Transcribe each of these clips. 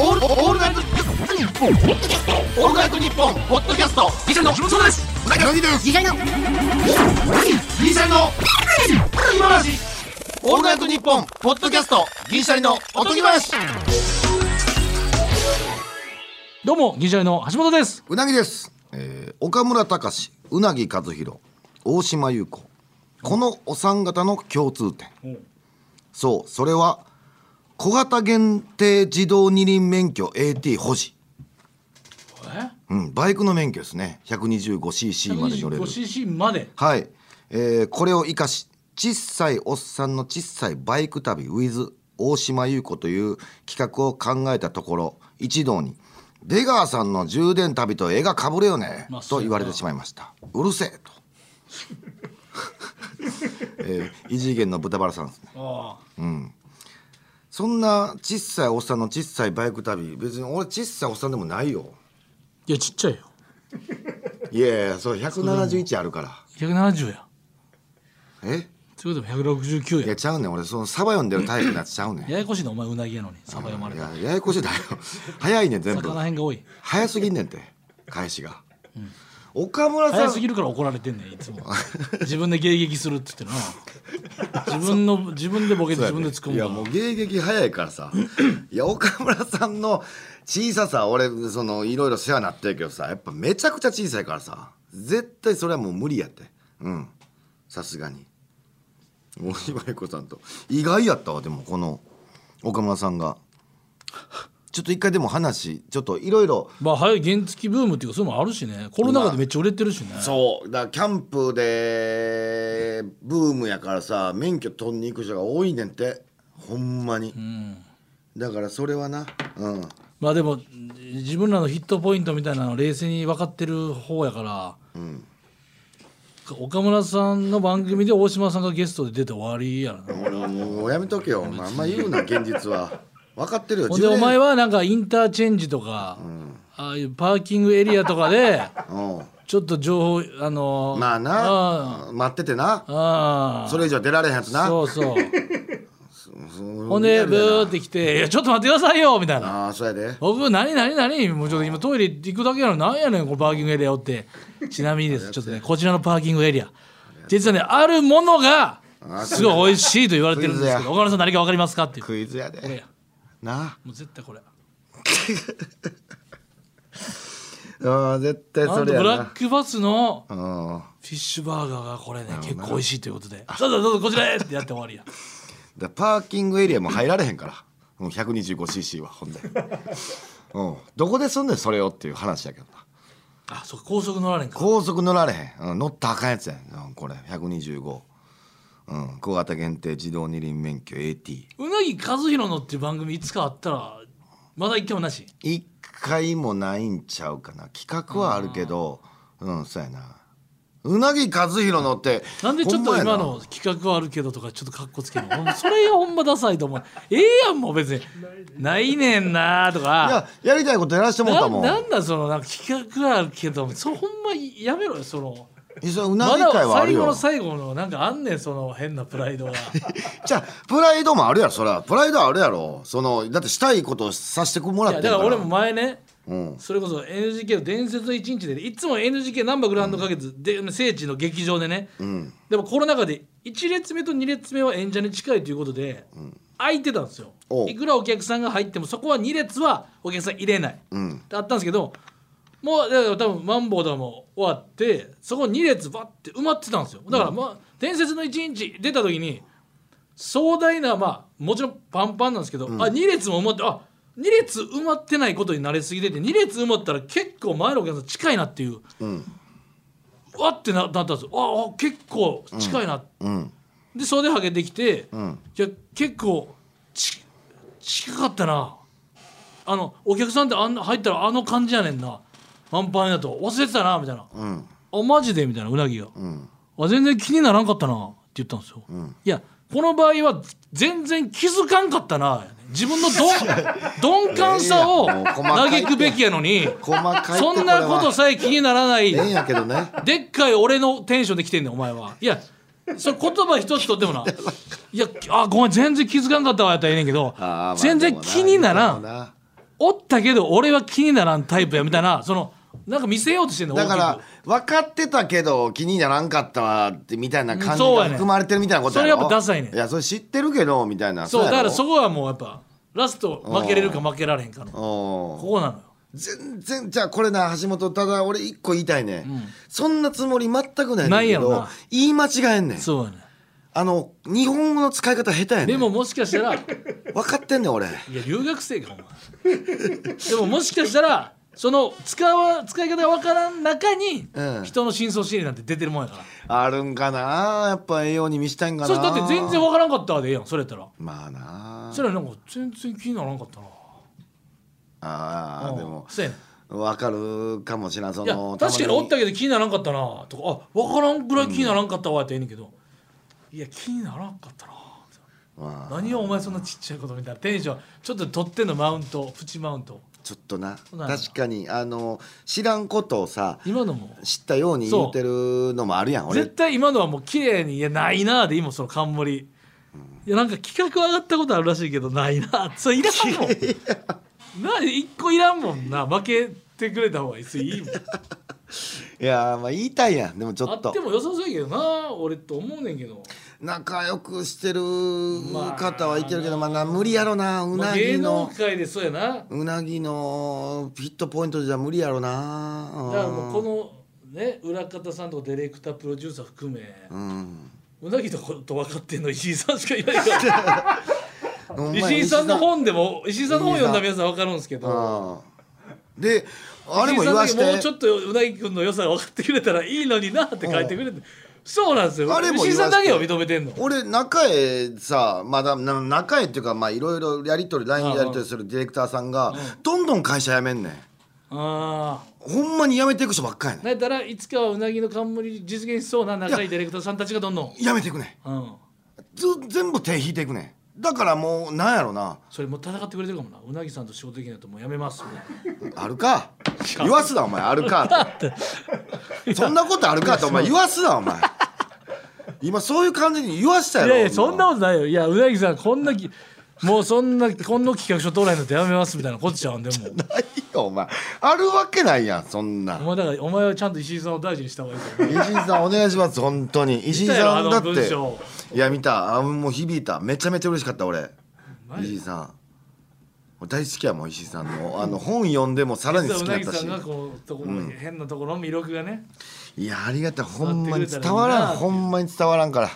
オールオールナイトニッポン。オールナイトニッポンポッドキャスト。ギシャリのそうです。うなぎの次回のギシャリの今話オールナイトニッポンポッドキャスト。ギシャリのおとぎ話。どうも銀シャリの橋本です。うなぎです、えー岡村隆史うなぎ和弘大島優子。このお三方の共通点。そうそれは小型限定自動二輪免許 AT 保持。え？うん、バイクの免許ですね。125cc まで乗れる。125cc まで？はい、えーこれを生かし小さいおっさんの小さいバイク旅 with 大島優子という企画を考えたところ一同に「出川さんの充電旅と絵がかぶれよね」まあと言われてしまいました「うるせえ」と、えー異次元の豚バラさんですね。あそんな小さいおっさんの小さいバイク旅別に俺小さいおっさんでもないよ。いやちっちゃいよ。いやいやそう171あるから。170や。え？そういうことも169や。いやちゃうねん。俺そのサバ読んでるタイプのやつちゃうねん。ややこしいなお前うなぎやのに。サバ読まれいたやややこしい。だよ。早いねん全部。魚辺が多い。早すぎんねんて。返しが、岡村さん。早すぎるから怒られてんねんいつも。自分で迎撃するって言ってるな。自分の自分でボケて自分で突っ込むいやもう迎撃早いからさ。いや岡村さんの小ささ俺そのいろいろ世話になってるけどさやっぱめちゃくちゃ小さいからさ。絶対それはもう無理やって。うん。さすがに。大島優子さんと。意外やったわでもこの岡村さんがちょっと一回でも話ちょっといろいろ。まあ早い原付ブームっていうかそういうのもあるしね。コロナ禍でめっちゃ売れてるしね。そう。だからキャンプでブームやからさ免許取りに行く人が多いねんて。ほんまに、だからそれはな。うん。まあでも自分らのヒットポイントみたいなの冷静に分かってる方やから、岡村さんの番組で大島さんがゲストで出て終わりやろな。俺はもうやめとけよ、まあ、あんま言うな現実は分かってるよ。ほんでお前ははなんかインターチェンジとか、ああいうパーキングエリアとかでうん。ちょっと情報あのまああな待っててな。ああ。それ以上出られへんやつな。そうそう。ほんでブーって来て「いやちょっと待ってくださいよ」みたいな。ああそうやで「僕何何何？もうちょっと今トイレ行くだけやのに何やねんこのパーキングエリアおって。ちなみにですちょっとねこちらのパーキングエリア。実はねあるものがすごい美味しいと言われてるんですけど岡村さん何か分かりますかっていう。クイズやで。これやな。もう絶対これ。ああ絶対な。んとブラッそれやなクバスのうんフィッシュバーガーがこれね結構美味しいということで。どうぞどうぞこちらへってやって終わりや。だパーキングエリアも入られへんから。もう 125cc はほんで、うん、どこですんねんそれをっていう話やけどな。あそうか高速乗られんか高速乗られへん、うん、乗ったらあかんやつやん、うん、これ125うん、小型限定自動二輪免許 AT うなぎ和弘のっていう番組いつかあったらまだ行ってもなし？一回もないんちゃうかな。企画はあるけどうんそうやな。うなぎ和弘のってなんでちょっと今の企画はあるけどとかちょっとかっこつけるの？それがほんまダサいと思う。ええやんもう別に。ないねんなといかややりたいことやらしてもらったなもん。なんだそのなんか企画はあるけどそほんまやめろよそのうなぎ会はあるよ。最後の最後のなんかあんねんその変なプライドが。じゃあプライドもあるやろそら。プライドあるやろ。そのだってしたいことをさせてもらいってだから。俺も前ねうん。それこそ NGK の伝説の一日でいつも NGK ナンバーグランド花月で聖地の劇場でね、ん。でもコロナ禍で1列目と2列目は演者に近いということで、空いてたんですよ。いくらお客さんが入ってもそこは2列はお客さん入れない、ん。ってあったんですけどもうだから多分マンボウとかも終わってそこ2列バッて埋まってたんですよ。だからまあ、伝説の一日出た時に壮大なまあもちろんパンパンなんですけど、あ2列も埋まってあ2列埋まってないことに慣れすぎてて2列埋まったら結構前のお客さん近いなっていう、わってななったんですよ。ああ結構近いな、うん。で袖はげてきて、ん。いや結構ち近かったな。あのお客さんってあんな入ったらあの感じやねんなパンパンやと忘れてたなみたいな「うん。あマジで?」みたいなうなぎが、ん。あ全然気にならんかったなって言ったんですよ、いやこの場合は全然気づかんかったな自分のど鈍感さを嘆くべきやのにそんなことさえ気にならない。ええんやけどね。でっかい俺のテンションで来てんねんお前は。いやそれ言葉一つとってもな。いやあごめん全然気づかんかったわやったらええねんけど全然気にならん。おったけど俺は気にならんタイプやみたいなそのなんか見せようとしてんの？だから分かってたけど気にならんかったわってみたいな感じが含まれてるみたいなことやろ？それやっぱダサいねん。いやそれ知ってるけどみたいな。そうだからそこはもうやっぱラスト負けれるか負けられへんかのこうん。こなのよ。全然じゃあこれな橋本ただ俺一個言いたいね、そんなつもり全くないんだけどないやろな。言い間違えんねん。そうやねあの日本語の使い方下手やねん。でももしかしたらい 分かってんねん俺。や留学生かお前。でももしかしたらその使わ使い方がわからん中にうん。人の真相心理なんて出てるもんやから。あるんかな？やっぱ栄養に見したいんかな？それだって全然わからんかったわでええやんそれやったら。まあな。それなんか全然気にならんかったな。うん。ああでもそうやね分かるかもしれんそいやの確かにおったけけど気にならんかったな。とかあ分からんぐらい気にならんかったわってええねんけど、いや気にならんかったな。何をお前そんなちっちゃいことみたいな。テンション。ちょっと取ってんのマウント。プチマウントちょっとな。確かにあの知らんことをさ今のも。知ったように言うてるのもあるやん俺。絶対今のはもう綺麗にいやないなで今その冠。いやなんか企画上がったことあるらしいけどないなそれいらんもん。な一個いらんもんな。負けてくれた方がいいそれいいもん。いやーまあ言いたいやん。でもちょっと。あっても良さそうやけどな俺と思うねんけど仲良くしてる方はいてるけど、まあ、な無理やろな。うまあな芸能ぎの界でそうやな。うなぎのヒットポイントじゃ無理やろな。だからもうこのね裏方さんとかディレクタープロデューサー含めうん。うなぎのこと分かってんの石井さんしかいないから。石井さんの本でも石井さんの本読んだ皆さん分かるんですけど。うん。であれも言わし石井さんだけもうちょてっとうなぎくんの良さが分かってくれたらいいのになって書いてくれてそうなんですよ。あれも石井さんだけを認めてんの？俺中へさまだな中へっていうかまあいろいろやり取り LINE でやり取りするディレクターさんがどんどん会社辞めんねん。ああ。ほんまに辞めていく人ばっかりやねだったらいつかはうなぎの冠実現しそうな仲いいディレクターさんたちがどんどん。ん辞めていくね。うん。んず全部手引いていくね。んだからもうなんやろな。それもう戦ってくれてるかもな。うなぎさんと仕事できないともうやめます。あるか。言わすなお前。あるか って。そんなことあるかってお前。言わすなお前今そういう感じに言わしたやろいやいやそんなことないよ。いやうなぎさんこんなきもうそんなこんな企画書通らないのってやめますみたいなこっちゃうん。でも。ないよお前。あるわけないやんそんな。お前だからお前はちゃんと石井さんを大事にした方がいいと思う石井さんお願いします本当に。石井さんだって。いや見た。あもう響いた。めちゃめちゃ嬉しかった俺。石井さん。俺大好きやもん石井さんの。あの本読んでもさらに好実はうなぎさきになったしんがこうところ、変なところの魅力がねいやありがたい。ほんまに伝わらん。ほんまに伝わらんから。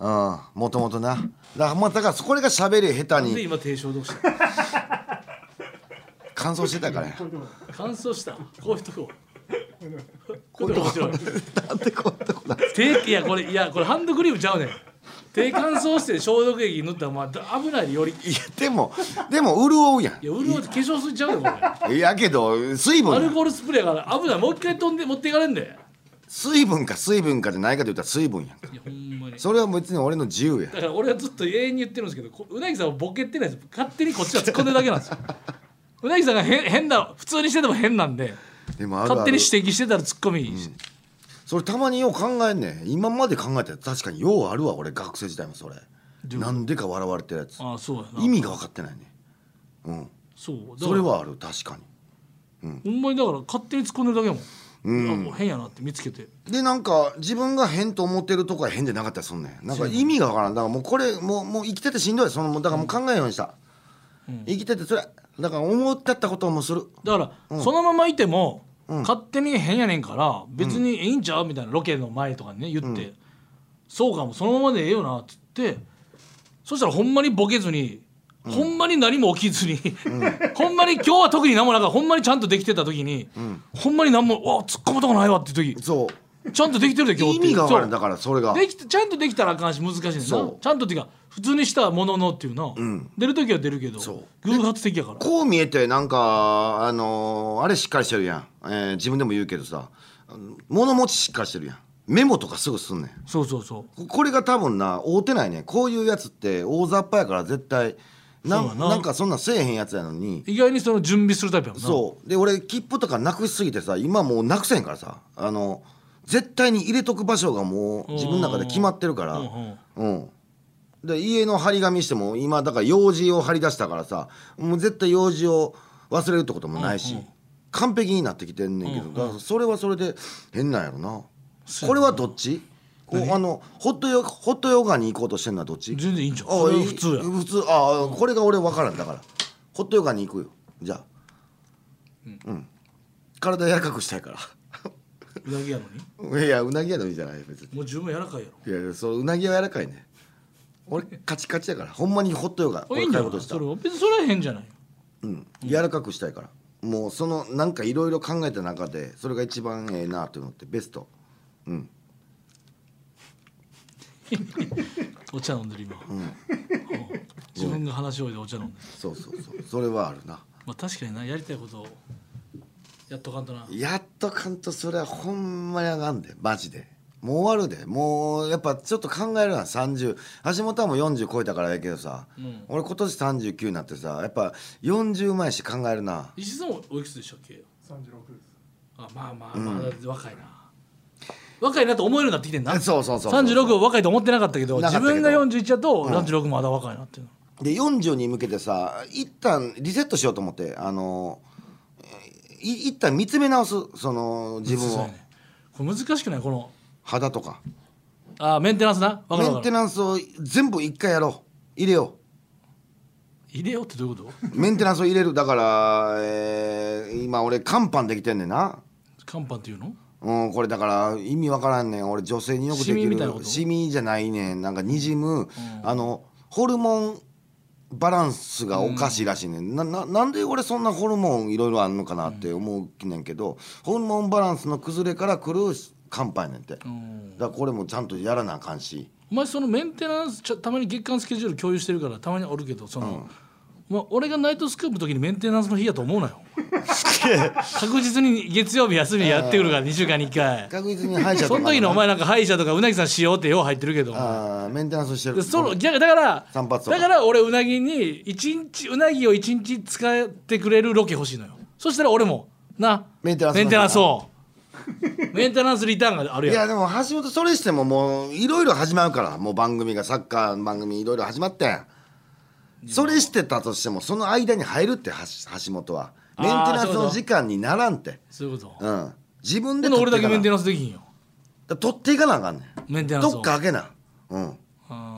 うん。もともとな。だからまあだからそこれが喋り下手に。今低唱読した 乾燥してたからや。乾燥した。こういうとこ。こういうとこ。なんでこんなとこだ手いやこれいやこれハンドクリームちゃうねん。手乾燥して消毒液塗ったらまあ危ないより。いいやでもでも潤うやや潤って化粧水ちゃうねんこれ。んいやけど水分や。アルコールスプレーやから危ない。もう一回飛んで持っていかれんで水分か水分かじゃないかと言ったら水分やんか。いやほんまに。それは別に俺の自由や。だから俺はずっと永遠に言ってるんですけどこうなぎさんはボケてないです。勝手にこっちが突っ込んでるだけなんですよ。うなぎさんが変変な普通にしてても変なんででもあるある。勝手に指摘してたら突っ込み、それたまによう考えんねん。今まで考えた。ら確かにようあるわ俺学生時代もそれ。なんでか笑われてるやつ。ああそうやな。意味が分かってないねうん。そう。だから。それはある確かほんまにだから勝手に突っ込んでるだけやもん、うん。あもう変やなって見つけて。にでなんか自分が変と思ってるとこは変でなかったりすんね。んなんか意味が分からん。だからもうこれもうもう生きててしんどい。そのだからもう考えんようにした、生きててそれだから思ってったこともする。だから、そのままいても、ん。勝手に変やねんから別にいいんちゃうみたいなロケの前とかにね言って、そうかもそのままでええよなっつって。そしたらほんまにボケずに、ほんまに何も起きずに、ほんまに今日は特に何もなんかほんまにちゃんとできてた時に、ほんまに何もわ突っ込むとこないわっていう時。そう。ちゃんとできてるで今日意味が分からんだからそれが。できてちゃんとできたらあかんし難しいねんな。そう。ちゃんとっていうか普通にしたもののっていうな、出る時は出るけどそう。偶発的やから。こう見えてなんかあのーあれしっかりしてるやん、えー自分でも言うけどさあの物持ちしっかりしてるやん。メモとかすぐすんねん。そうそうそう。これが多分な合うてないねこういうやつって大雑把やから絶対なな。なんかそんなんせえへんやつやのに。意外にその準備するタイプやもんな。そう。で俺切符とかなくしすぎてさ今もうなくせんからさ。あの絶対に入れとく場所がもう自分の中で決まってるから。うんうん。で家の張り紙しても今だから用事を張り出したからさもう絶対用事を忘れるってこともないし、うんうん。完璧になってきてんねんけど、うんうん。それはそれで変なんやろな。これはどっち？こうあのホットヨホットヨガに行こうとしてんのはどっち？全然いいんじゃん。あ普通や普通。ああこれが俺分からん。だから。ホットヨガに行くよ。じゃあ。うん、体柔らかくしたいから。うなぎやのに？いやうなぎやのいいじゃない別に。もう十分柔らかいやろ。いやいやそううなぎは柔らかいね。俺カチカチやから。ほんまにホットヨガこれいいんじゃ買い物した。それは別にそれは変じゃないよ。うん。柔らかくしたいから。もうそのなんかいろいろ考えた中でそれが一番ええなと思ってベスト。うん お茶飲んでる今、うん。自分が話し終えてお茶飲んでる。そうそうそう。それはあるな。まあ確かになやりたいことをやっとかんとな。やっとかんとそれはほんまにあかんで。マジで。もう終わるで。もうやっぱちょっと考えるな。30橋本はもう40超えたからやけどさ、うん。俺今年39になってさやっぱ40前し考えるな。石井さんはおいくつでしたっけ？36です。あまあまあまあ、若いな若いなと思えるようになってきてんな。そうそうそうそう。36を若いと思ってなかったけど自分が41やと36まだ若いなっていうの、で40に向けてさ一旦リセットしようと思ってあのい一旦見つめ直すその自分を。ねこれ難しくない？この。肌とか。あメンテナンスな？メンテナンスを全部一回やろう。入れよ入れようってどういうこと？うメンテナンスを入れる。だから、えー今俺乾パンできてんねんな。乾パンっていうの？うん、これだから意味わからんねん。俺女性によくできる。シミじゃないねん。なんかにじむ、あのホルモンバランスがおかしいらしいねん、なななんで俺そんなホルモンいろいろあんのかなって思うきねんけど、ホルモンバランスの崩れからくる乾パンやねん。て、だかうんらこれもちゃんとやらなあかんし。お前そのメンテナンスたまに月間スケジュール共有してるからたまにおるけどその、まあ、俺がナイトスクープの時にメンテナンスの日やと思うなよ。確実に月曜日休みやってくるから2週間に1回。確実に歯医者とそかの時のお前なんか歯医者とかうなぎさんしようってよう入ってるけど。あーメンテナンスしてる。でその逆だからだから俺うなぎに一日うなぎを一日使ってくれるロケ欲しいのよ。そしたら俺もなメンテナンスメンテナンスを。メンテナンスリターンがあるやん。いやでも橋本それしてももういろいろ始まるから。もう番組がサッカーの番組いろいろ始まってんそれしてたとしてもその間に入るって橋橋本は。メンテナンスの時間にならんって。そういうこと。うん。自分で俺だけメンテナナンスできんよ。取っていかなあかんねん。メンテナンスを。どっか開けな。うん。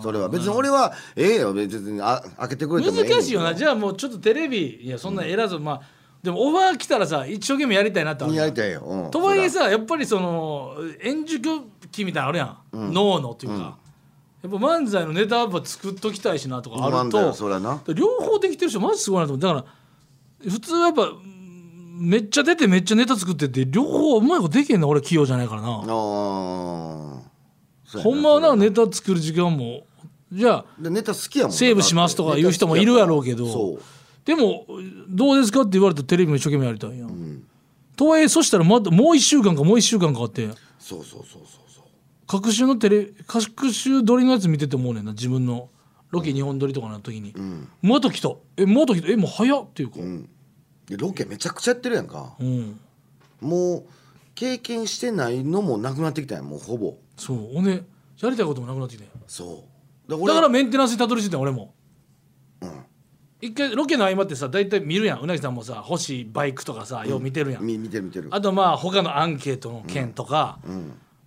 それは別に俺はええよ。別にあ開けてくれても難しいよな。じゃあもうちょっとテレビいやそんな偉そう、まあでもオファー来たらさ一生懸命やりたいなってやりたいよ、うん、とはいえさやっぱりその円熟期みたいなのあるやん、脳のっていうか、やっぱ漫才のネタやっぱ作っときたいしなとかあるとそな。両方できてる人マジすごいなと思う。だから普通はやっぱうんめっちゃ出てめっちゃネタ作ってって両方うまいことできへんの俺器用じゃないからな、ほんまはなネタ作る時間も。じゃあでネタ好きやもんセーブしますとか言う人もいるやろうけど。でもどうですかって言われたらテレビも一生懸命やりたいやん、とはいえそしたらまたもう1週間かもう1週間かあってそうそうそうそう各週のテレ各週撮りのやつ見てて思うねんな自分の。ロケ2本撮りとかの時に、また来た。えまた来た。えもう早っ。っていうか、うん。でロケめちゃくちゃやってるやんか。もう経験してないのもなくなってきたやんもうほぼ。そう。ほんでやりたいこともなくなってきてそう。でだからメンテナンスにたどり着いたん俺も、一回ロケの合間ってさ大体見るやん。うなぎさんもさ欲しいバイクとかさ、よう見てるやん。み見てる見てる。あとまあ他のアンケートの件とか、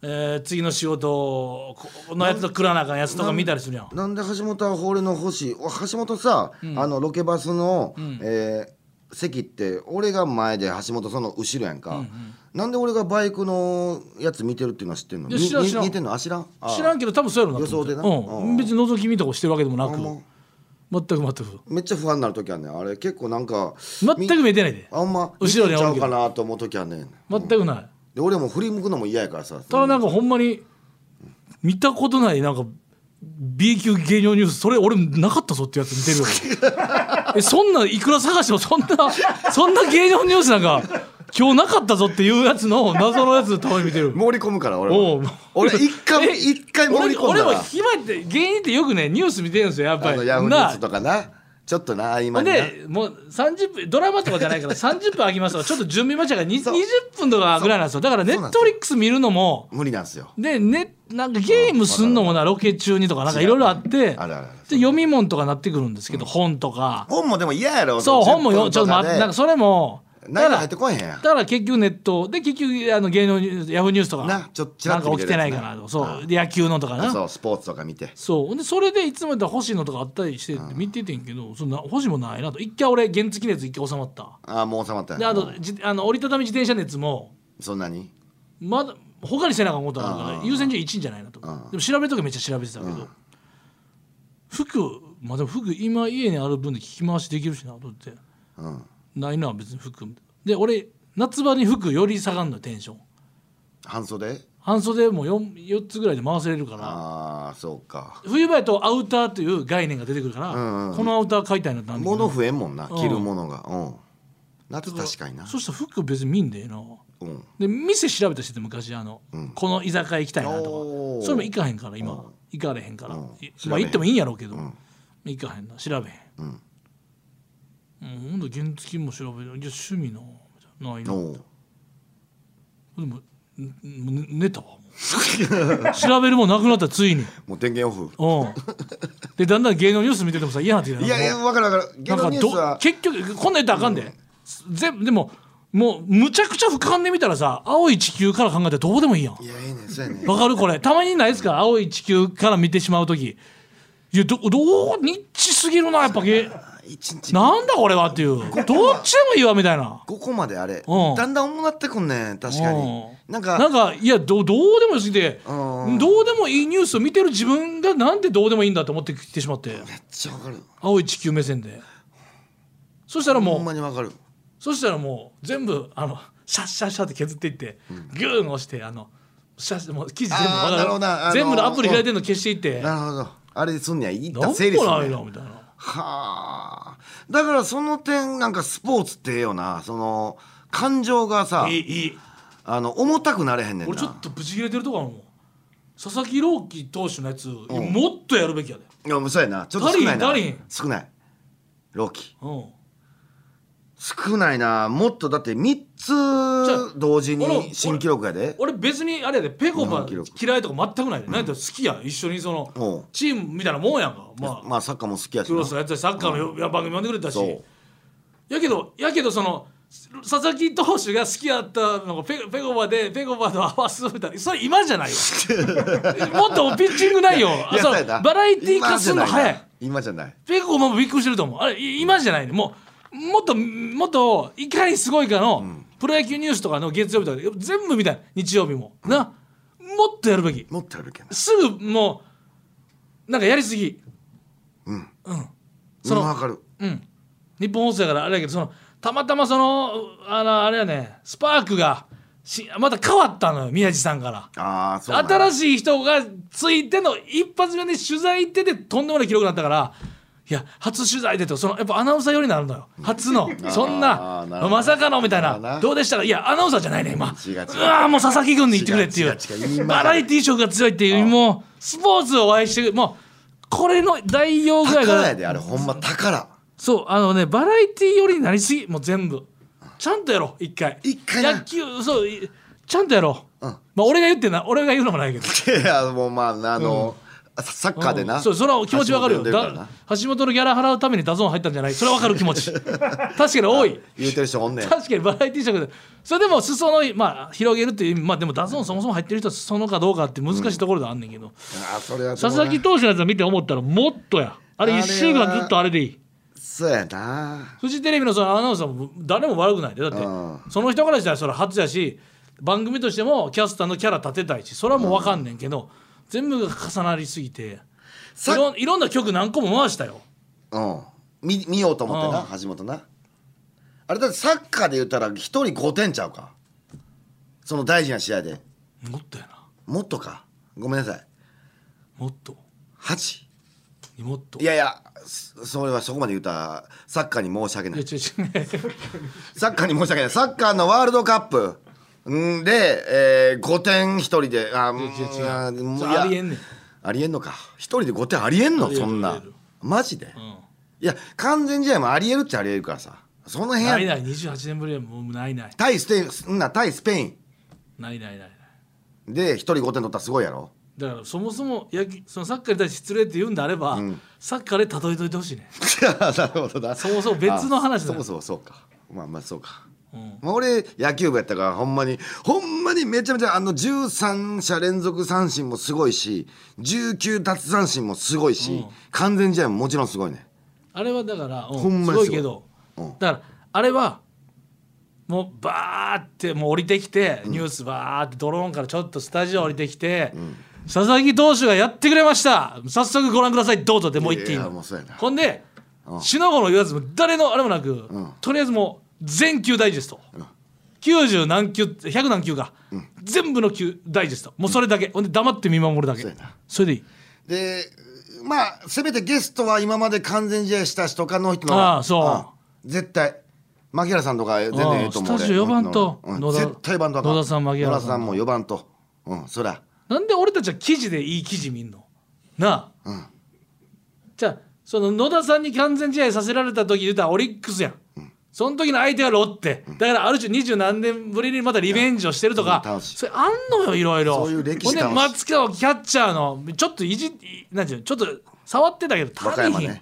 えー次の仕事このやつと食らなあかんやつとか見たりするやん。なんで橋本は俺の欲しいお橋本さ、あのロケバスの、えー席って俺が前で橋本その後ろやんか、なんで俺がバイクのやつ見てるっていうのは知ってんの？知らん知らん。知らん？あ知らんけど多分そうやろな予想でな？うん。うん別に覗き見とかしてるわけでもなく。全く全く。めっちゃ不安になる時あんねん。あれ結構なんか全く見えてないで。あんま後ろにおるかなと思う時あんねん。全くないで俺も振り向くのも嫌やからさ。ただなんかほんまに見たことないなんか B 級芸能ニュースそれ俺なかったぞってやつ見てるよ。え。そんないくら探してもそんなそんな芸能ニュースなんか今日なかったぞっていうやつの謎のやつたまに見てる。盛り込むから俺は俺一回一回盛り込んだら俺俺も暇って芸人ってよくねニュース見てるんですよやっぱり。あのヤフーニュースなとかなちょっとなほ今にな。んでもう30分ドラマとかじゃないから30分空きますとか ちょっと準備待ちがにそう。20分とかぐらいなんですよ。だからネットフリックス見るのも無理なんですよ。でねなんかゲームすんのもなロケ中にとかなんかいろいろあってあるあるで読み物とかなってくるんですけど本とか。本もでも嫌やろそう本もよちょっと待ってなんかかそれも内容入ってこえへんやん。だから結局ネットで結局あの芸能ニュースヤフーニュースとかなちょっとなんか起きてないかなと。そう。で野球のとかな。そうスポーツとか見て。そう。でそれでいつもやったら欲しいのとかあったりして見ててんけどそんな欲しいもんないなと。一回俺原付熱一回収まった。ああもう収まったんでやあとじあの折りたたみ自転車熱もそんなに？まだ他にせなあかんことあるから優先順位1位じゃないなと。うん。でも調べる時めっちゃ調べてたけど服まあでも服今家にある分で聞き回しできるしなと思って。うんないな別に服。で俺夏場に服より下がんのよテンション。半袖？半袖も 4, 4つぐらいで回せれるから。ああそうか。冬場やとアウターという概念が出てくるから、うんうんこのアウター買いたいなってなんだけど。物増えんもんなうん。着るものが。うん。夏確かにな。そしたら服別に見んでええな。うん。で店調べたりしてて昔あの、うん。この居酒屋行きたいなとおー。かそれも行かへんから今、うん。行かれへんから、うん。い調べへんまあ行ってもいいんやろうけど、ん。行かへんな。調べへん。うんもうほんと原付も調べて「いや趣味な」みたいな「ないな」でも寝たわ 調べるもなくなったついに。もう電源オフ。うん。でだんだん芸能ニュース見ててもさ嫌なってきたいやいや分からんから芸能ニュースは。結局こんなん言ったらあかんで、うん、ぜでももうむちゃくちゃ俯瞰で見たらさ青い地球から考えたらどうでもいいやん。いやいいねそうやね。わかるこれ。たまにないですか？青い地球から見てしまう時。いやどどうニッチすぎるなやっぱ芸。1日。なんだこれはっていう。どっちでもいいわみたいな。5個まであれ、だんだん重なってくんねん確かに、なんかなんかいやどどうでもよすぎて、どうでもいいニュースを見てる自分がなんでどうでもいいんだと思ってきてしまって。めっちゃわかる。青い地球目線で。そしたらもうほんまにわかる。そしたらもう全部あのシャッシャッシャッて削っていって、うん、ギューン押してあの写真も記事全部全部のアプリ開いてるの消していって。なるほど。あれすんにはいった整理する、ね、どうないみたいな。はあ。だからその点なんかスポーツってええよな。その感情がさいいいい。あの重たくなれへんねんな。俺ちょっとブチ切れてるとこあるもん。佐々木朗希投手のやつ、もっとやるべきやで。いやもうそうやな。ちょっと少ないな。少ない。ロキうん少ないな。もっとだって3つ同時俺に新記録やで。俺別にあれやでペコパ日本記録。嫌いとか全くないで、なんやったら好きや一緒にそのチームみたいなもんやんか。まあまあサッカーも好きやしな。クロスのやつやサッカーの番組呼んでくれたし。やけどやけどその佐々木投手が好きやったのがペペコパでペコパと合わすみたいな。それ今じゃないわ。もっとピッチングないよ。バラエティー化するの早い。今じゃないペコパもびっくりしてると思う。あれい今じゃないね。もうもっともっといかにすごいかの、プロ野球ニュースとかの月曜日とかで全部見たい。日曜日も。な。もっとやるべき。もっとやるけんな。すぐもうなんかやりすぎ。うん。うん。そのうんわかる。うん。日本放送やからあれやけどそのたまたまそのあのあれやね。スパークがしまた変わったのよ宮地さんから。ああそう新しい人がついての一発目で取材行っててとんでもない記録になったからいや初取材でとそのやっぱアナウンサー寄りになるのよ。初の。そんなまさかのみたいな。どうでしたか？いやアナウンサーじゃないね今。違うわーもう佐々木軍に行ってくれっていう。バラエティー色が強いっていうもうスポーツを愛してるもうこれの代用ぐらいが宝やであれほんま宝そうあのねバラエティー寄りになりすぎもう全部。ちゃんとやろう一回。一回な。野球そういちゃんとやろう、うん。まあ俺が言ってんな俺が言うのもないけど。いやもうまああの、サッカーでな、うん。そうそれは気持ちわかるよ。橋本のギャラ払うために DAZN入ったんじゃない？それはわかる気持ち。確かに多い。言うてる人おんねん。確かにバラエティー色でそれでも裾のまあ広げるっていう意味。まあでも DAZNそもそも入ってる人は裾野かどうかって難しいところではあんねんけど、あそれは佐々木投手のやつを見て思ったらもっとや。あれあれは1週間ずっとあれでいい。そうやな。フジテレビのそのアナウンサーも誰も悪くないで。だってうん。その人からしたらそれ初やし番組としてもキャスターのキャラ立てたいしそれはもう分かんねんけど、全部が重なりすぎていさろんいろんな曲何個も回したよ。うん。見見ようと思ってな橋本な。あれだってサッカーで言ったら一人5点ちゃうか。その大事な試合で。もっとやな。もっとか。ごめんなさい。もっと。8もっと。いやいやそそれはそこまで言うたらサッカーに申し訳ない。いや違う違う。サッカーに申し訳ない。サッカーのワールドカップんで、えー、5点一人であ違う違うあありえんねん。ありえんのか。一人で5点ありえんの？そんな。マジで、うん。いや完全試合もありえるっちゃありえるからさ。その辺やないない28年ぶりはもうないない。対ステイんな対スペイン。ないないないない。で1人5点取ったらすごいやろ？だからそもそも野球そのサッカーに対して失礼って言うんであれば、ん。サッカーで例えといてほしいね、なるほどな。そもそも別の話だそもそもそうか。まあまあそうか。うん、まあ、俺野球部やったからほんまに。ほんまにめちゃめちゃあの13者連続三振もすごいし19奪三振もすごいし、うん。完全試合ももちろんすごいねあれはだから、うんほんまにすごい。けど、うん。だからあれはもうバーってもう降りてきて、ニュースバーってドローンからちょっとスタジオ降りてきて、佐々木投手がやってくれました。早速ご覧ください。どうぞってもう言っていいのほんでうん。しのごの言わずも誰のあれもなく、ん。とりあえずもう全球ダイジェスト、90何球100何球か、全部の球ダイジェスト。もうそれだけ、ほんで黙って見守るだけ。それでいい。でまあせめてゲストは今まで完全試合した人かの人のああそう。絶対。牧原さんとか全然ええと思うスタジオ呼ばんと。俺うん。野田絶対野田さん牧原さんも。呼ばんと。うんそりゃなんで俺たちは記事でいい記事見んの？なあ、うん。じゃあその野田さんに完全試合させられた時言うたらオリックスやん、その時の相手はロッテ、だからある種二十何年ぶりにまたリベンジをしてるとか、それあんのよいろいろ。そういう歴史ほんで松川キャッチャーのちょっといじなんていうのちょっと触ってたけど足りひん、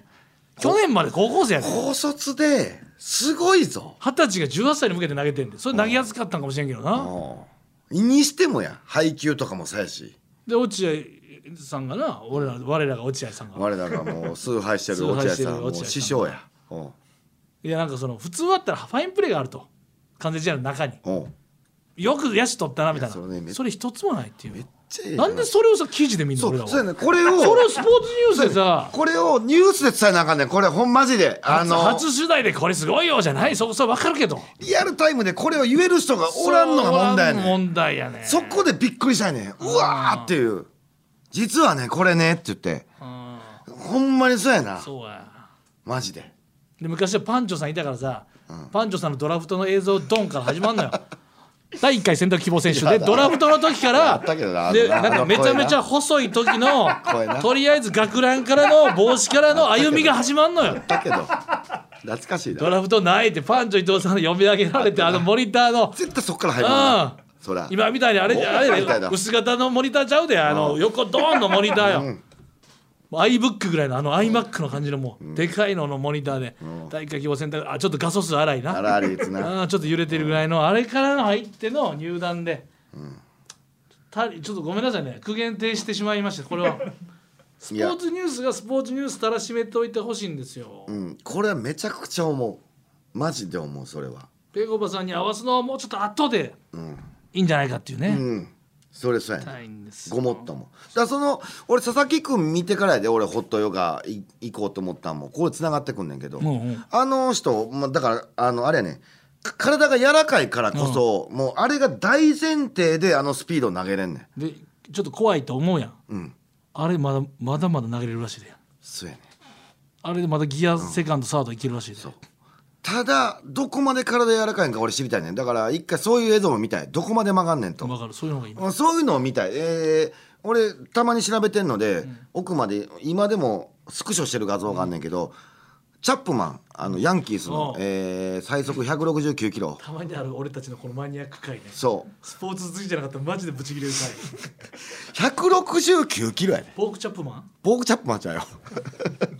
去年まで高校生や高卒ですごいぞ。二十歳が18歳に向けて投げてんで。それ投げやすかったんかもしれんけどな、うん。にしてもや。配球とかもさやし。で落合さんがな俺ら我らが落合さんが。我らがもう崇拝してる落合さん師匠や。うんいやなんかその普通だったらファインプレーがあると。完全試合の中に。う。んよく野手取ったなみたいな。それね一つもないっていう。ちゃええなんでそれをさ記事で見んの俺らは？そうそうやねこれをそれをスポーツニュースでさこれをニュースで伝えなあかんねん。これほんまじで。あの初取材でこれすごいよじゃない。そこそれ分かるけど。リアルタイムでこれを言える人がおらんのが問題やねん。そうおらん問題やね。そこでびっくりしたいねん。うわーっていう。実はねこれねって言って。うん。ほんまにそうやな。そうや。マジでで昔はパンチョさんいたからさ、パンチョさんのドラフトの映像ドンから始まんのよ。第1回選択希望選手でドラフトの時からでなんかめちゃめちゃ細い時のとりあえず学ランからの帽子からの歩みが始まんのよ。だけど。懐かしいな。ドラフトないってパンチョ伊藤さんの読み上げられてあのモニターの。絶対そっから入る今みたいにあれあれ薄型のモニターちゃうであの横ドーンのモニターよ、iBook ぐらいのあの iMac の感じのもう、でかいののモニターで、大会希望選択あちょっと画素数荒いな。いつな。あ ーちょっと揺れてるぐらいのあれからの入っての入団で、たちょっとごめんなさいね。苦言呈してしまいましたこれは。スポーツニュースがスポーツニュースたらしめておいてほしいんですよ、うん。これはめちゃくちゃ思う。マジで思うそれは。ペコバさんに合わすのはもうちょっと後でうん。いいんじゃないかっていうね、うんそれそうやね。ごもっとも。だその俺佐々木君見てからやで俺ホットヨガい行こうと思ったんも。これつながってくんねんけど、うんうん。あの人、まあ、だからあのあれやね。か体が柔らかいからこそ、もうあれが大前提であのスピード投げれんねん。でちょっと怖いと思うやん。うん。あれまだまだまだ投げれるらしいで。そうやね。んあれでまだギアセカンド、サードいけるらしいでただどこまで体柔らかいんか俺知りたいねん。だから一回そういう映像も見たい。どこまで曲がんねんと。分かる。そういうのがいい。うんそういうのを見たい。えー俺たまに調べてんので、奥まで今でもスクショしてる画像があんねんけど、チャップマンあのヤンキースのう、んえー最速169キロ。たまにある俺たちのこのマニアック会ね。そう。スポーツ好きじゃなかったらマジでブチ切れる回169キロやで。ポークチャップマン？ボークチャップマンちゃうよ。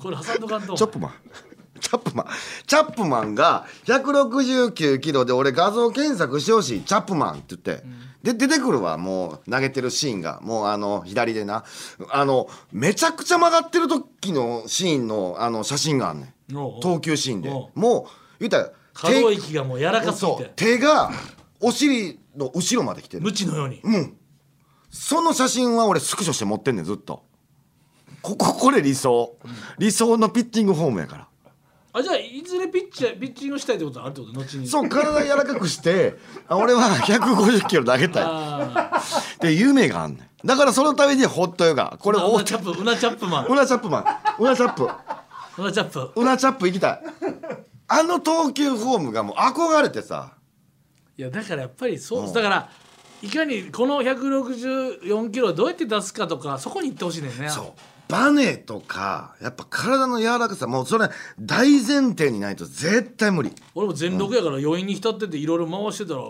これ挟んどかんと。チョップマンチャップマン。チャップマンが169キロで俺画像検索してほしい。チャップマンって言って、で出てくるわもう投げてるシーンが。もうあの左でな。あのめちゃくちゃ曲がってる時のシーンのあの写真があんねん。投球シーンで。おもう言ったら可動域がもう柔らかすぎそう。て手がお尻の後ろまで来てる。無知のように。うん。その写真は俺スクショして持ってんねんずっと。こここれ理想。理想のピッチングフォームやからあじゃあいずれピッチピッチングしたいってことあるってこと？後に。そう体柔らかくしてあ俺は150キロ投げたい。あって夢があんねん。だからそのためにホットヨガ。ここれウナチャップウナチャップマン。ウナチャップマン。ウナチャップ。ウナチャップ。ウナチャップ行きたい。あの投球フォームがもう憧れてさ。いやだからやっぱりそう、うん。だからいかにこの164キロをどうやって出すかとかそこに行ってほしいねんねそうバネとかやっぱ体の柔らかさもうそれ大前提にないと絶対無理。俺も全力やから余韻に浸ってていろいろ回してたら、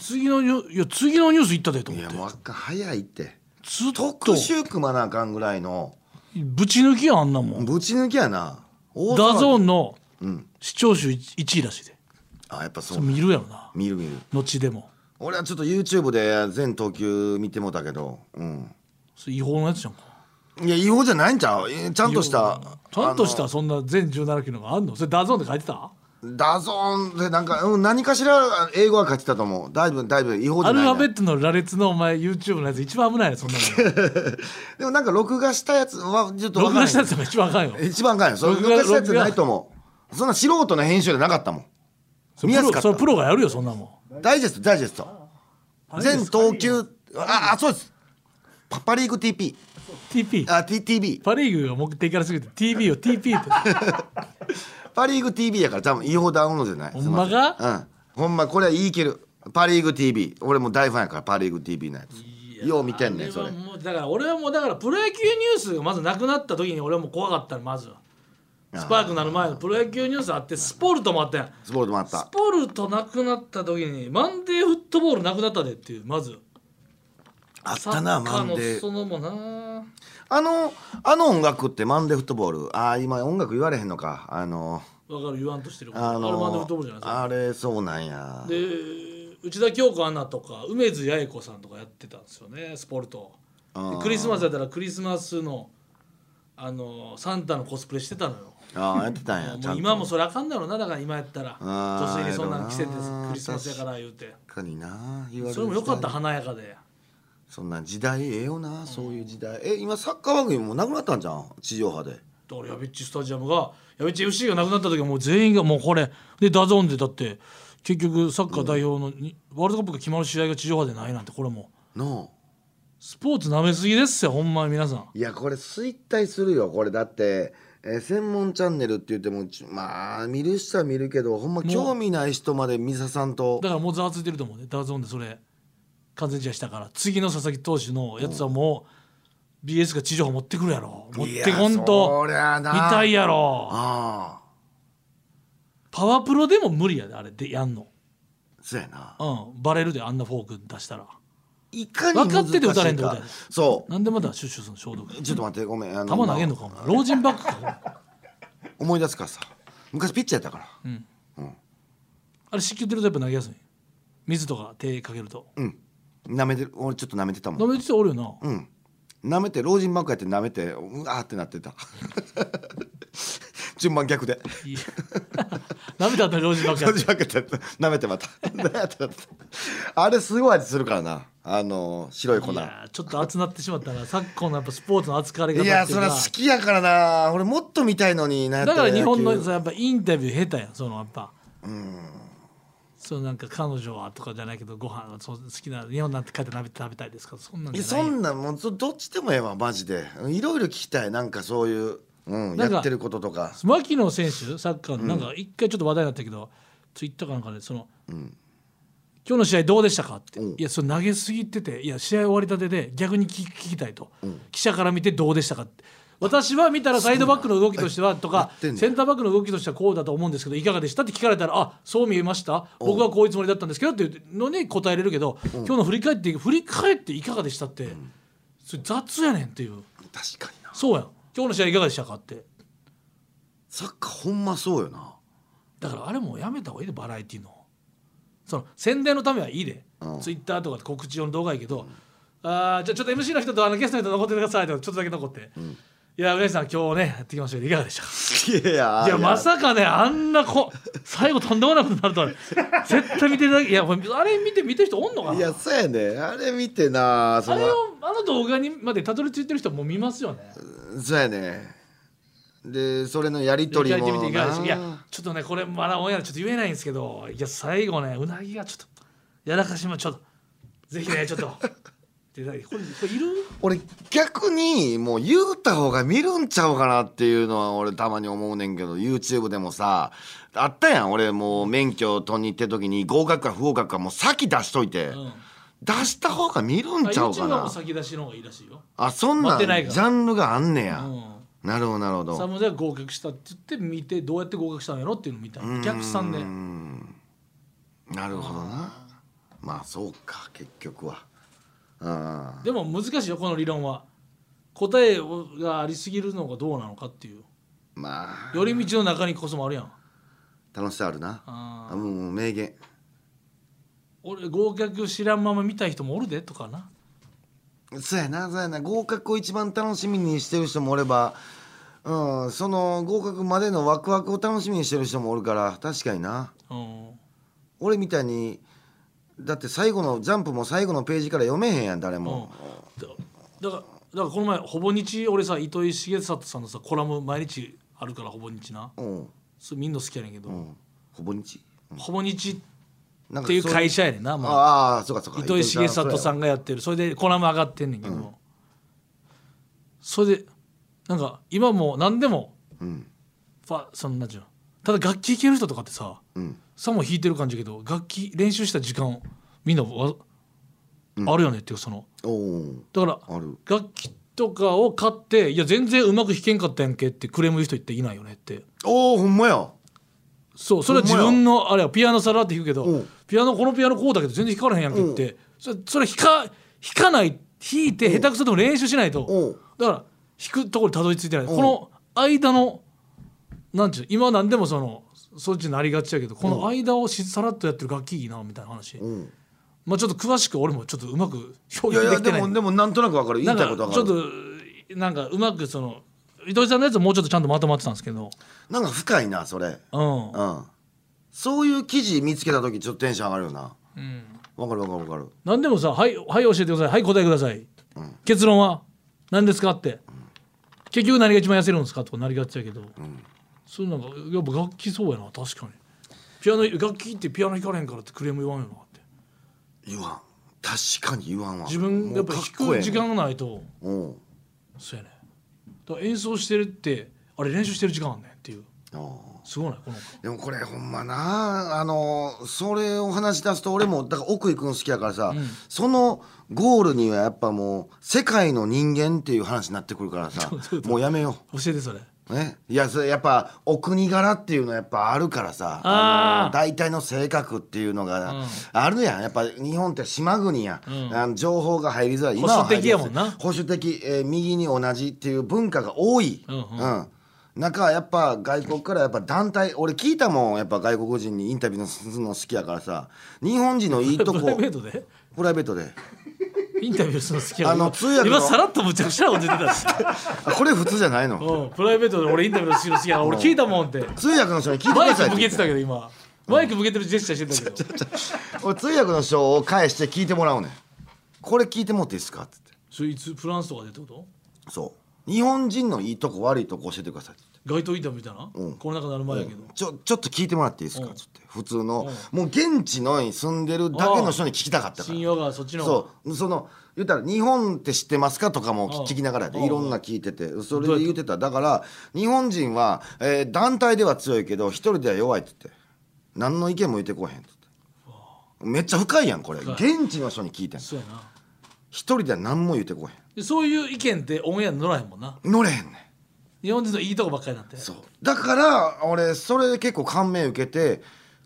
次のニュいや次のニュース行ったでとい思って。やもう早いって。ずっと。特集組まなあかんぐらいの。ぶち抜きやんあんなもん。ぶち抜きやな。大 DAZNのうん。視聴数1位らしいで。あやっぱそそうれ見るやろな。見る見る。後でも。俺はちょっと YouTube で全投球見てもうたけど。うん。それ違法のやつじゃんかいや違法じゃないんちゃう？えちゃんとしたちゃんとしあたそんな全17キロがあんの？それダゾーンで書いてた？のダゾーンでなんか、うん、何かしら英語は書いてたと思う。だいぶだいぶ違法じアゃないな。ルファベットの羅列のお前 YouTube のやつ一番危ないよそんなの。でもなんか録画したやつはちょっと録画したやつが一番あかんよ。一番かんよ。それ録画したやつないと思う。そんな素人の編集でなかったもん。見やすかった。プロがやるよそんなもん。ダイジェストダイジェスト。全投球ああそうです。パパリーグ TP TP あ TTB パ・リーグが目的からすぎて TV を TP って。パリーグ TV やから多分違法ダウンロードじゃない？ほんまか？うん。ほんまこれは言い切る。パリーグ TV 俺も大ファンやからパリーグ TV のやつ。よう見てんねんそれ。もうだから俺はもうだからプロ野球ニュースがまずなくなった時に俺はもう怖かったのまず。スパークなる前のプロ野球ニュースあってスポルトもあったやん。スポーツもあっスたポルトなくなった時にマンデーフットボールなくなったでっていうまずあったなマンデー。そのもな。あのあの音楽ってマンデーフットボール。あー今音楽言われへんのか。あのわかる言わんとしてること。ああれマンデーフッのトボールじゃないですか。あれそうなんや。で内田京子アナとか梅津八重子さんとかやってたんですよねスポルト。クリスマスだったらクリスマスのあのサンタのコスプレしてたのよ。ああやってたんやもう今もそれあかんだろうなだから今やったら。女性にそんなん着せてクリスマスやから言うて確かにな言われるそれもよかった華やかでそんな時代ええよなそういう時代。え今サッカー番組もなくなったんじゃん？地上波で。だからヤビッチスタジアムがヤビッチ FC がなくなった時はもう全員がもうこれ。で DAZN でだって結局サッカー代表のに、ワールドカップが決まる試合が地上波でないなんてこれも。うのスポーツなめすぎですよほんまに皆さん。いやこれ衰退するよこれ。だって、えー専門チャンネルって言ってもちまあ見る人は見るけどほんま興味ない人まで見ささんと。だからもうざわついてると思うね DAZN でそれ完全試合したから次の佐々木投手のやつはもう BS が地上波持ってくるやろ。持ってこんと見たいやろ。パワプロでも無理やであれでやんの。そうやな。うん。バレるであんなフォーク出したら。いかに分かってて打たれんって難しいか。ことやでそなんでまだシュッシュするの消毒うちょっと待ってごめんあの球投げんのかお前。老人バッグか。思い出すからさ。昔ピッチャーやったから。あれ湿気ってるとやっぱ投げやすい？水とか手かけると。うん舐めてる俺ちょっと舐めてたもん。舐めてたらおるよな。うん。舐めて老人ばっかやって舐めてうわーってなってた。順番逆で。いい。舐めた老人バッグや老って人やって。舐めてまた。あれすごい味するからな。あの白い粉。いやちょっと熱なってしまったな。昨今のやっぱスポーツの扱われ方っいていそれは好きやからな。俺もっと見たいのになだから日本のさやっぱインタビュー下手やんそのやっぱそうなんか彼女はとかじゃないけどご飯はそう好きな日本なんて帰って食べ食べたいですか？そんなんじゃない？そんなんもうそどっちでもええわマジで。いろいろ聞きたい。なんかそういう、うん、なんかやってることとか。牧野選手サッカーのなんか一回ちょっと話題になったけど、ツイッターかなんかでその、今日の試合どうでしたかって、うん。いやそれ投げすぎてていや試合終わりたてで逆に聞聞きたいと、記者から見てどうでしたかって私は見たらサイドバックの動きとしてはとかセンターバックの動きとしてはこうだと思うんですけどいかがでした？って聞かれたらあそう見えました。僕はこういうつもりだったんですけどっていうのに答えれるけど、今日の振り返って振り返っていかがでしたって、それ雑やねんっていう。確かにな。そうやん。今日の試合いかがでしたかって？サッカーほんまそうよな。だからあれもうやめた方がいいでバラエティの。その宣伝のためはいいで、うん。ツイッターとかで告知用の動画いいけど、あーじゃあちょっと MC の人とあのゲストの人残ってくださいとかちょっとだけ残って、いや、うなぎさん今日ねやってきましたけどいかがでした？かいやいやまさかねあんなこ最後とんでもないことになるとは絶対見てい。ただけいやあれ見て見てる人おんのかな？いやそうやね。あれ見てなその。あれをあの動画にまでたどり着いてる人も見ますよね。そうやね。でそれのやり取りもいやなちょっとねこれまだオンエアでちょっと言えないんですけどいや最後ねうなぎがちょっとやらかしまちょっとぜひねちょっとってこれいる？俺逆にもう言うた方が見るんちゃうかなっていうのは俺たまに思うねんけど YouTube でもさあったやん俺もう免許取りに行ってる時に合格か不合格かもう先出しといて、ん。出した方が見るんちゃうかな。はもう先出しの方がいいらしいよ、あそんなんジャンルがあんねや、うん、なるほどなるほど。サムでは合格したって言って見てどうやって合格したんやろっていうのを見たお客さん。で。なるほどな。まあそうか結局は。あでも難しいよこの理論は。答えがありすぎるのがどうなのかっていう。まあ。寄り道の中にこそもあるやん。楽しさあるな。ああもう名言。俺合格知らんまま見たい人もおるでとかな。そうやなそうやな。合格を一番楽しみにしてる人もおればうんその合格までのワクワクを楽しみにしてる人もおるから確かにな。うん。俺みたいにだって最後のジャンプも最後のページから読めへんやん誰も、だだからだからこの前ほぼ日俺さ糸井重里さんのさコラム毎日あるからほぼ日な。うん。それみんな好きやねんけど、うん。ほぼ日？ほぼ日っていう会社やねんな、まあ、ああそうかそうか。糸井重里さんがやってる。それでコラム上がってんねんけど、それでなんか今もう何でもうん。ファそんなんちゅうのただ楽器弾ける人とかってさうんさも弾いてる感じやけど楽器練習した時間みんなわ、あるよねっていうその。だから楽器とかを買っていや全然うまく弾けんかったやんけってクレーム言う人っていないよねって。おおほんまや。そうそれは自分のあれはピアノさらって弾くけどう。んピアノこのピアノこうだけど全然弾かれへんやんけって。それそれ弾か弾かない弾いて下手くそでも練習しないとだから弾くところにたどり着いてない。う。んこの間のなんちゅう今なんでもそのそっちになりがちやけどこの間をしさらっとやってる楽器いいなみたいな話。うん。まあちょっと詳しく俺もちょっとうまくい表やいやで現できてない。もでもなんとなくわかる。言ないんたいことわかちょっとなんかうまくその糸井さんのやつはもうちょっとちゃんとまとまってたんですけど。なんか深いなそれ。うん。うん。そういう記事見つけた時ちょっとテンション上がるよな。うん。わかるわかるわかる。何でもさ「はいはい教えてください。はい答えください」結論は何ですかって、結局何が一番痩せるんですかとかなりがちやけど、そういうなんかやっぱ楽器そうやな確かに。ピアノ楽器ってピアノ弾かれへんからってクレーム言わんよなって。言わん。確かに言わんわ。自分やっぱ弾く時間がないと。うん。そうやね。だから演奏してるってあれ練習してる時間あんねんっていう。すごいねこのでもこれほんまなあのそれを話し出すと俺もだから奥行くの好きやからさ、そのゴールにはやっぱもう世界の人間っていう話になってくるからさもうやめよ教えてそれ。う。ね、いやそれやっぱお国柄っていうのはやっぱあるからさあー。の大体の性格っていうのがうん。あるやん。やっぱ日本って島国や、うん。あの情報が入りづらい。保守的やもんな。保守的、えー右に同じっていう文化が多い、うんうん。中はやっぱ外国からやっぱ団体俺聞いたもん。やっぱ外国人にインタビューするの好きやからさ。日本人のいいとこ。プライベートで？プライベートでインタビューするの好きやあの通訳の。今さらっとむちゃくちゃなこと言ってたし。あこれ普通じゃないの？うんプライベートで俺インタビューするの好きやから俺聞いたもんって。通訳の人に聞いてくマイクださいって言って向けてたけど今。マイク向けてるジェスチャーしてたけど。俺通訳の人を返して聞いてもらうねん。これ聞いてもらっていいですか？ってそれいつフランスとかでってこと？そう。日本人のいいとこ悪いとこ教えてくださいって街頭インタビューみたいな、うん。コロナ禍になる前やけど、ちょちょっと聞いてもらっていいですか？うん。つって普通のもう現地のに住んでるだけの人に聞きたかったから。信用がそっちのそう。その言ったら日本って知ってますかとかもうん。聞きながらやで。うん。いろんな聞いてて。それで言ってた。だから日本人は、えー団体では強いけど一人では弱いって言って。何の意見も言ってこへんって言って。めっちゃ深いやんこれ。深現地の人に聞いてんそうやな。一人では何も言ってこへでそういう意見ってオンエアに乗らへんもんな。ん乗れへんねん。日本人のいいとこばっかりになって。そう。だから俺それで結構感銘受けて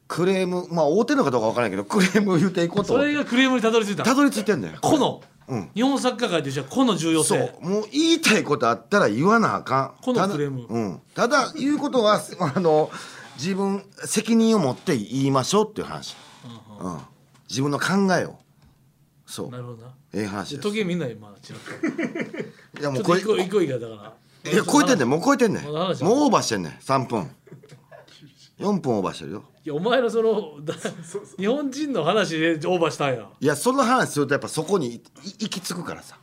クレームまあ大手のかどうか分からないけどクレーム言うていこうと。それがクレームにたどり着いた。たどり着いてんだよ。個の、うん。日本サッカー界としては個の重要そ性う。もう言いたいことあったら言わなあかん。このただクレーム。うん、ただ言うことは あの自分責任を持って言いましょうっていう話、うん自分の考えを。そう。なるほどな。ええ話でです。時計みんな今ちらっと。いやもうこれちょっと行こう行こういいからだから。いや超えてんねんもう超えてんねんもうまだ話オーバーしてんねん。3分。4分オーバーしてるよ。いやお前のそのだ日本人の話でオーバーしたんや。いやその話するとやっぱそこに行き着くからさ。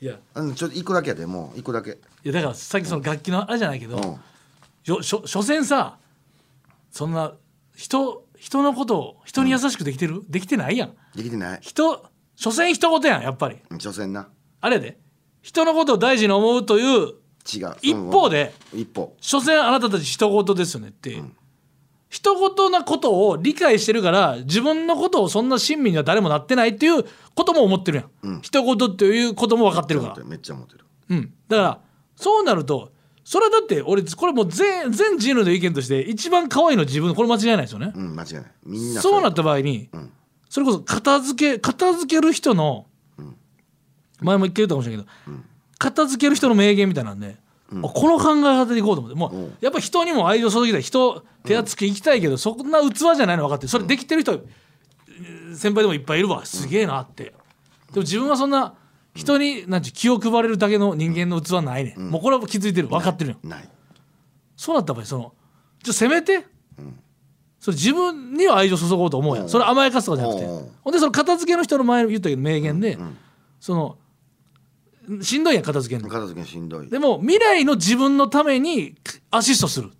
いや。うんちょっと行くだけやでもう行くだけ。いやだからさっきその楽器のあれじゃないけど、うん。よしょ所詮さそんな人人のことを人に優しくできてる、できてないやん。できてない。人所詮一言やんやっぱり。所詮な。あれやで。人のことを大事に思うという違う。一方でうん。一方。所詮あなたたち一言ですよねって、人事なことを理解してるから自分のことをそんな親身には誰もなってないっていうことも思ってるやん、人事っていうことも分かってるから。めっちゃ思ってる。うん、だからそうなるとそれはだって俺これもう全全人類の意見として一番可愛いの自分。これ間違いないですよね、うん間違いない。みんなそう。なった場合に、ん。それこそ片付け片付ける人の、前も言ってるかもしれないけど、片付ける人の名言みたいなんで、あこの考え方でいこうと思って。もう、うん。やっぱ人にも愛情注ぎたい。人手厚く行きたいけど、そんな器じゃないの分かってる。それできてる人、先輩でもいっぱいいるわ。すげえなって、でも自分はそんな人になんていう気を配れるだけの人間の器ないね、ん、もうこれは気づいてる。分かってるよ。そうなった場合そのじゃあせめて、それ自分には愛情注ごうと思うやん、うん。それ甘やかすとかじゃなくて、うんほんでその片付けの人の前に言ったけど名言で、そのしんどいやん片付けるの。片付けしんどい。でも未来の自分のためにアシストする。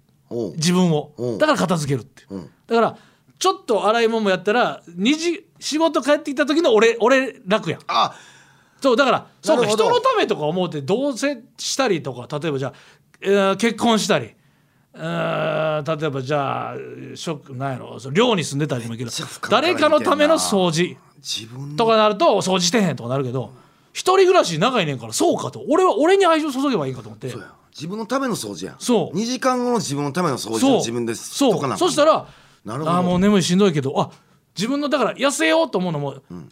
自分を。う。んだから片付けるってだからちょっと洗い物もやったら二次仕事帰ってきた時の俺俺楽やん。あそうだからそうか人のためとか思うて同棲したりとか例えばじゃあ、えー結婚したり、えー例えばじゃあ職なんやろ寮に住んでたりもいいけど誰かのための掃除。自分とかなると掃除してへんとかなるけど一人暮らし長いねんからそうかと。俺は俺に愛情注げばいいんかと思って。そうや。自分のための掃除やん。そう。2時間後の自分のための掃除を自分でしそとかなう。そしたらなるほど。あーもう眠いしんどいけどあ自分のだから痩せようと思うのも、うん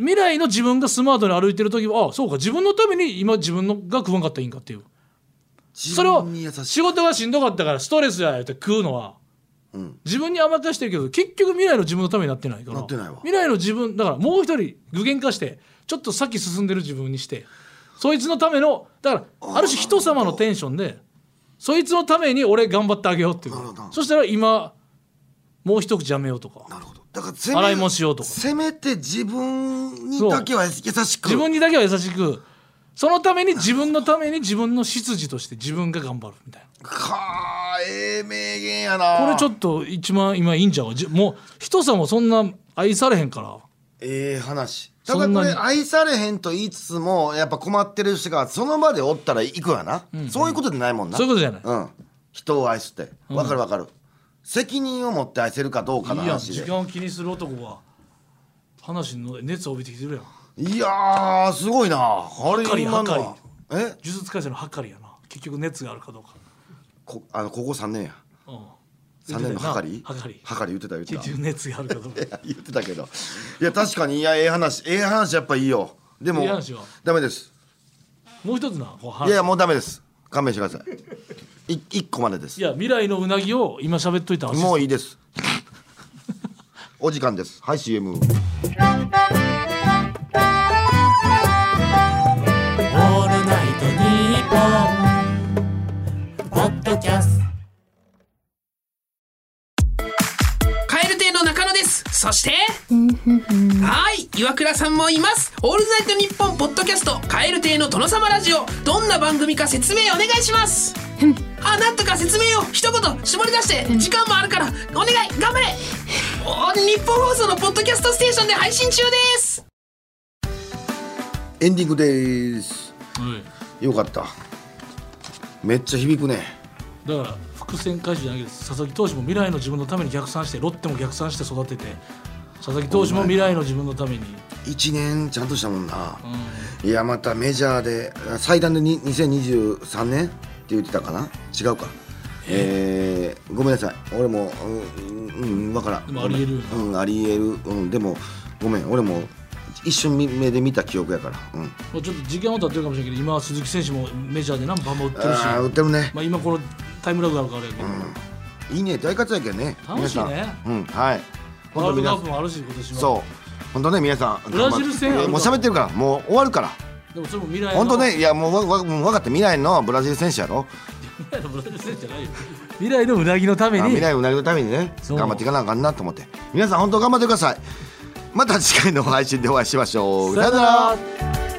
未来の自分がスマートに歩いてる時はあそうか。自分のために今自分のが食わんかったらいいんかっていう。自それを分に優しい。仕事がしんどかったからストレスや言って食うのはうん自分に甘やかしてるけど結局未来の自分のためになってないから。なってないわ。未来の自分だからもう一人具現化してちょっと先進んでる自分にして。そいつのためのだからある種人様のテンションでそいつのために俺頑張ってあげようっていう。そしたら今もう一口やめようとか。なるほど。だから洗い物しようとか。せめて自分にだけは優しく。自分にだけは優しく。そのために自分のために自分の執事として自分が頑張るみたいな。かあええ名言やな。これちょっと一番今いいんちゃうじもう人さんもそんな愛されへんから。ええ話。ただこれ愛されへんと言いつつもやっぱ困ってる人がその場でおったら行くわな、そういうことでないもんな。そういうことじゃない。うん。人を愛すって。わかるわかる、責任を持って愛せるかどうかのいいやん話で。時間を気にする男が話の熱を帯びてきてるやん。いやーすごいな。あれかり今のは。かはえ？呪術廻戦のはかりやな。結局熱があるかどうかこあのここ3年や。うん。3年のはかり？はかり。はかり言ってた言ってた。熱があるかどうか。いや言ってたけど。いや確かにいやええ話ええ話やっぱいいよ。でもダメです。もう一つない。やいやもうダメです。勘弁してください。い一個までです。いや未来のうなぎを今喋っといたらもういいです。お時間です。はい CM ドキャス。トカエル亭の中野です。そしてはい岩倉さんもいます。オールナイトニッポンポッドキャストカエル亭の殿様ラジオ。どんな番組か説明お願いします。あなんとか説明を。一言絞り出して時間もあるからお願い。頑張れ。お日本放送のポッドキャストステーションで配信中です。エンディングです。はい。よかった。めっちゃ響くねだから伏線回収じゃないけど佐々木投手も未来の自分のために逆算してロッテも逆算して育てて佐々木投手も未来の自分のために、1年ちゃんとしたもんな。ういやまたメジャーであ最短でに2023年って言ってたかな？違うか。え？ー、ごめんなさい。俺もうん、うん、分からん。でもありえるうんありえる。うんでもごめん。俺も一瞬目で見た記憶やから。うん。ん、もうちょっと時間は経ってるかもしれないけど今は鈴木選手もメジャーで何番も打ってるし。ああ売ってるね。まあ、今このタイムラグがあるからやけど、いいね。大活躍やね。楽しいね。うんはい。ワールドカッ本当皆さんプもあるし今年は。そう。本当ね皆さんブラジル戦もう喋ってるから。もう終わるから。でもそれも未来の。本当ねいやもうわわもう分かって未来のブラジル選手やろ。未来のブラジル選手じゃないよ。未来のうなぎのためあに未来をうなぎのためにね。頑張っていかなあかんなと思って。皆さん本当頑張ってくださいまた次回の配信でお会いしましょう。さよなら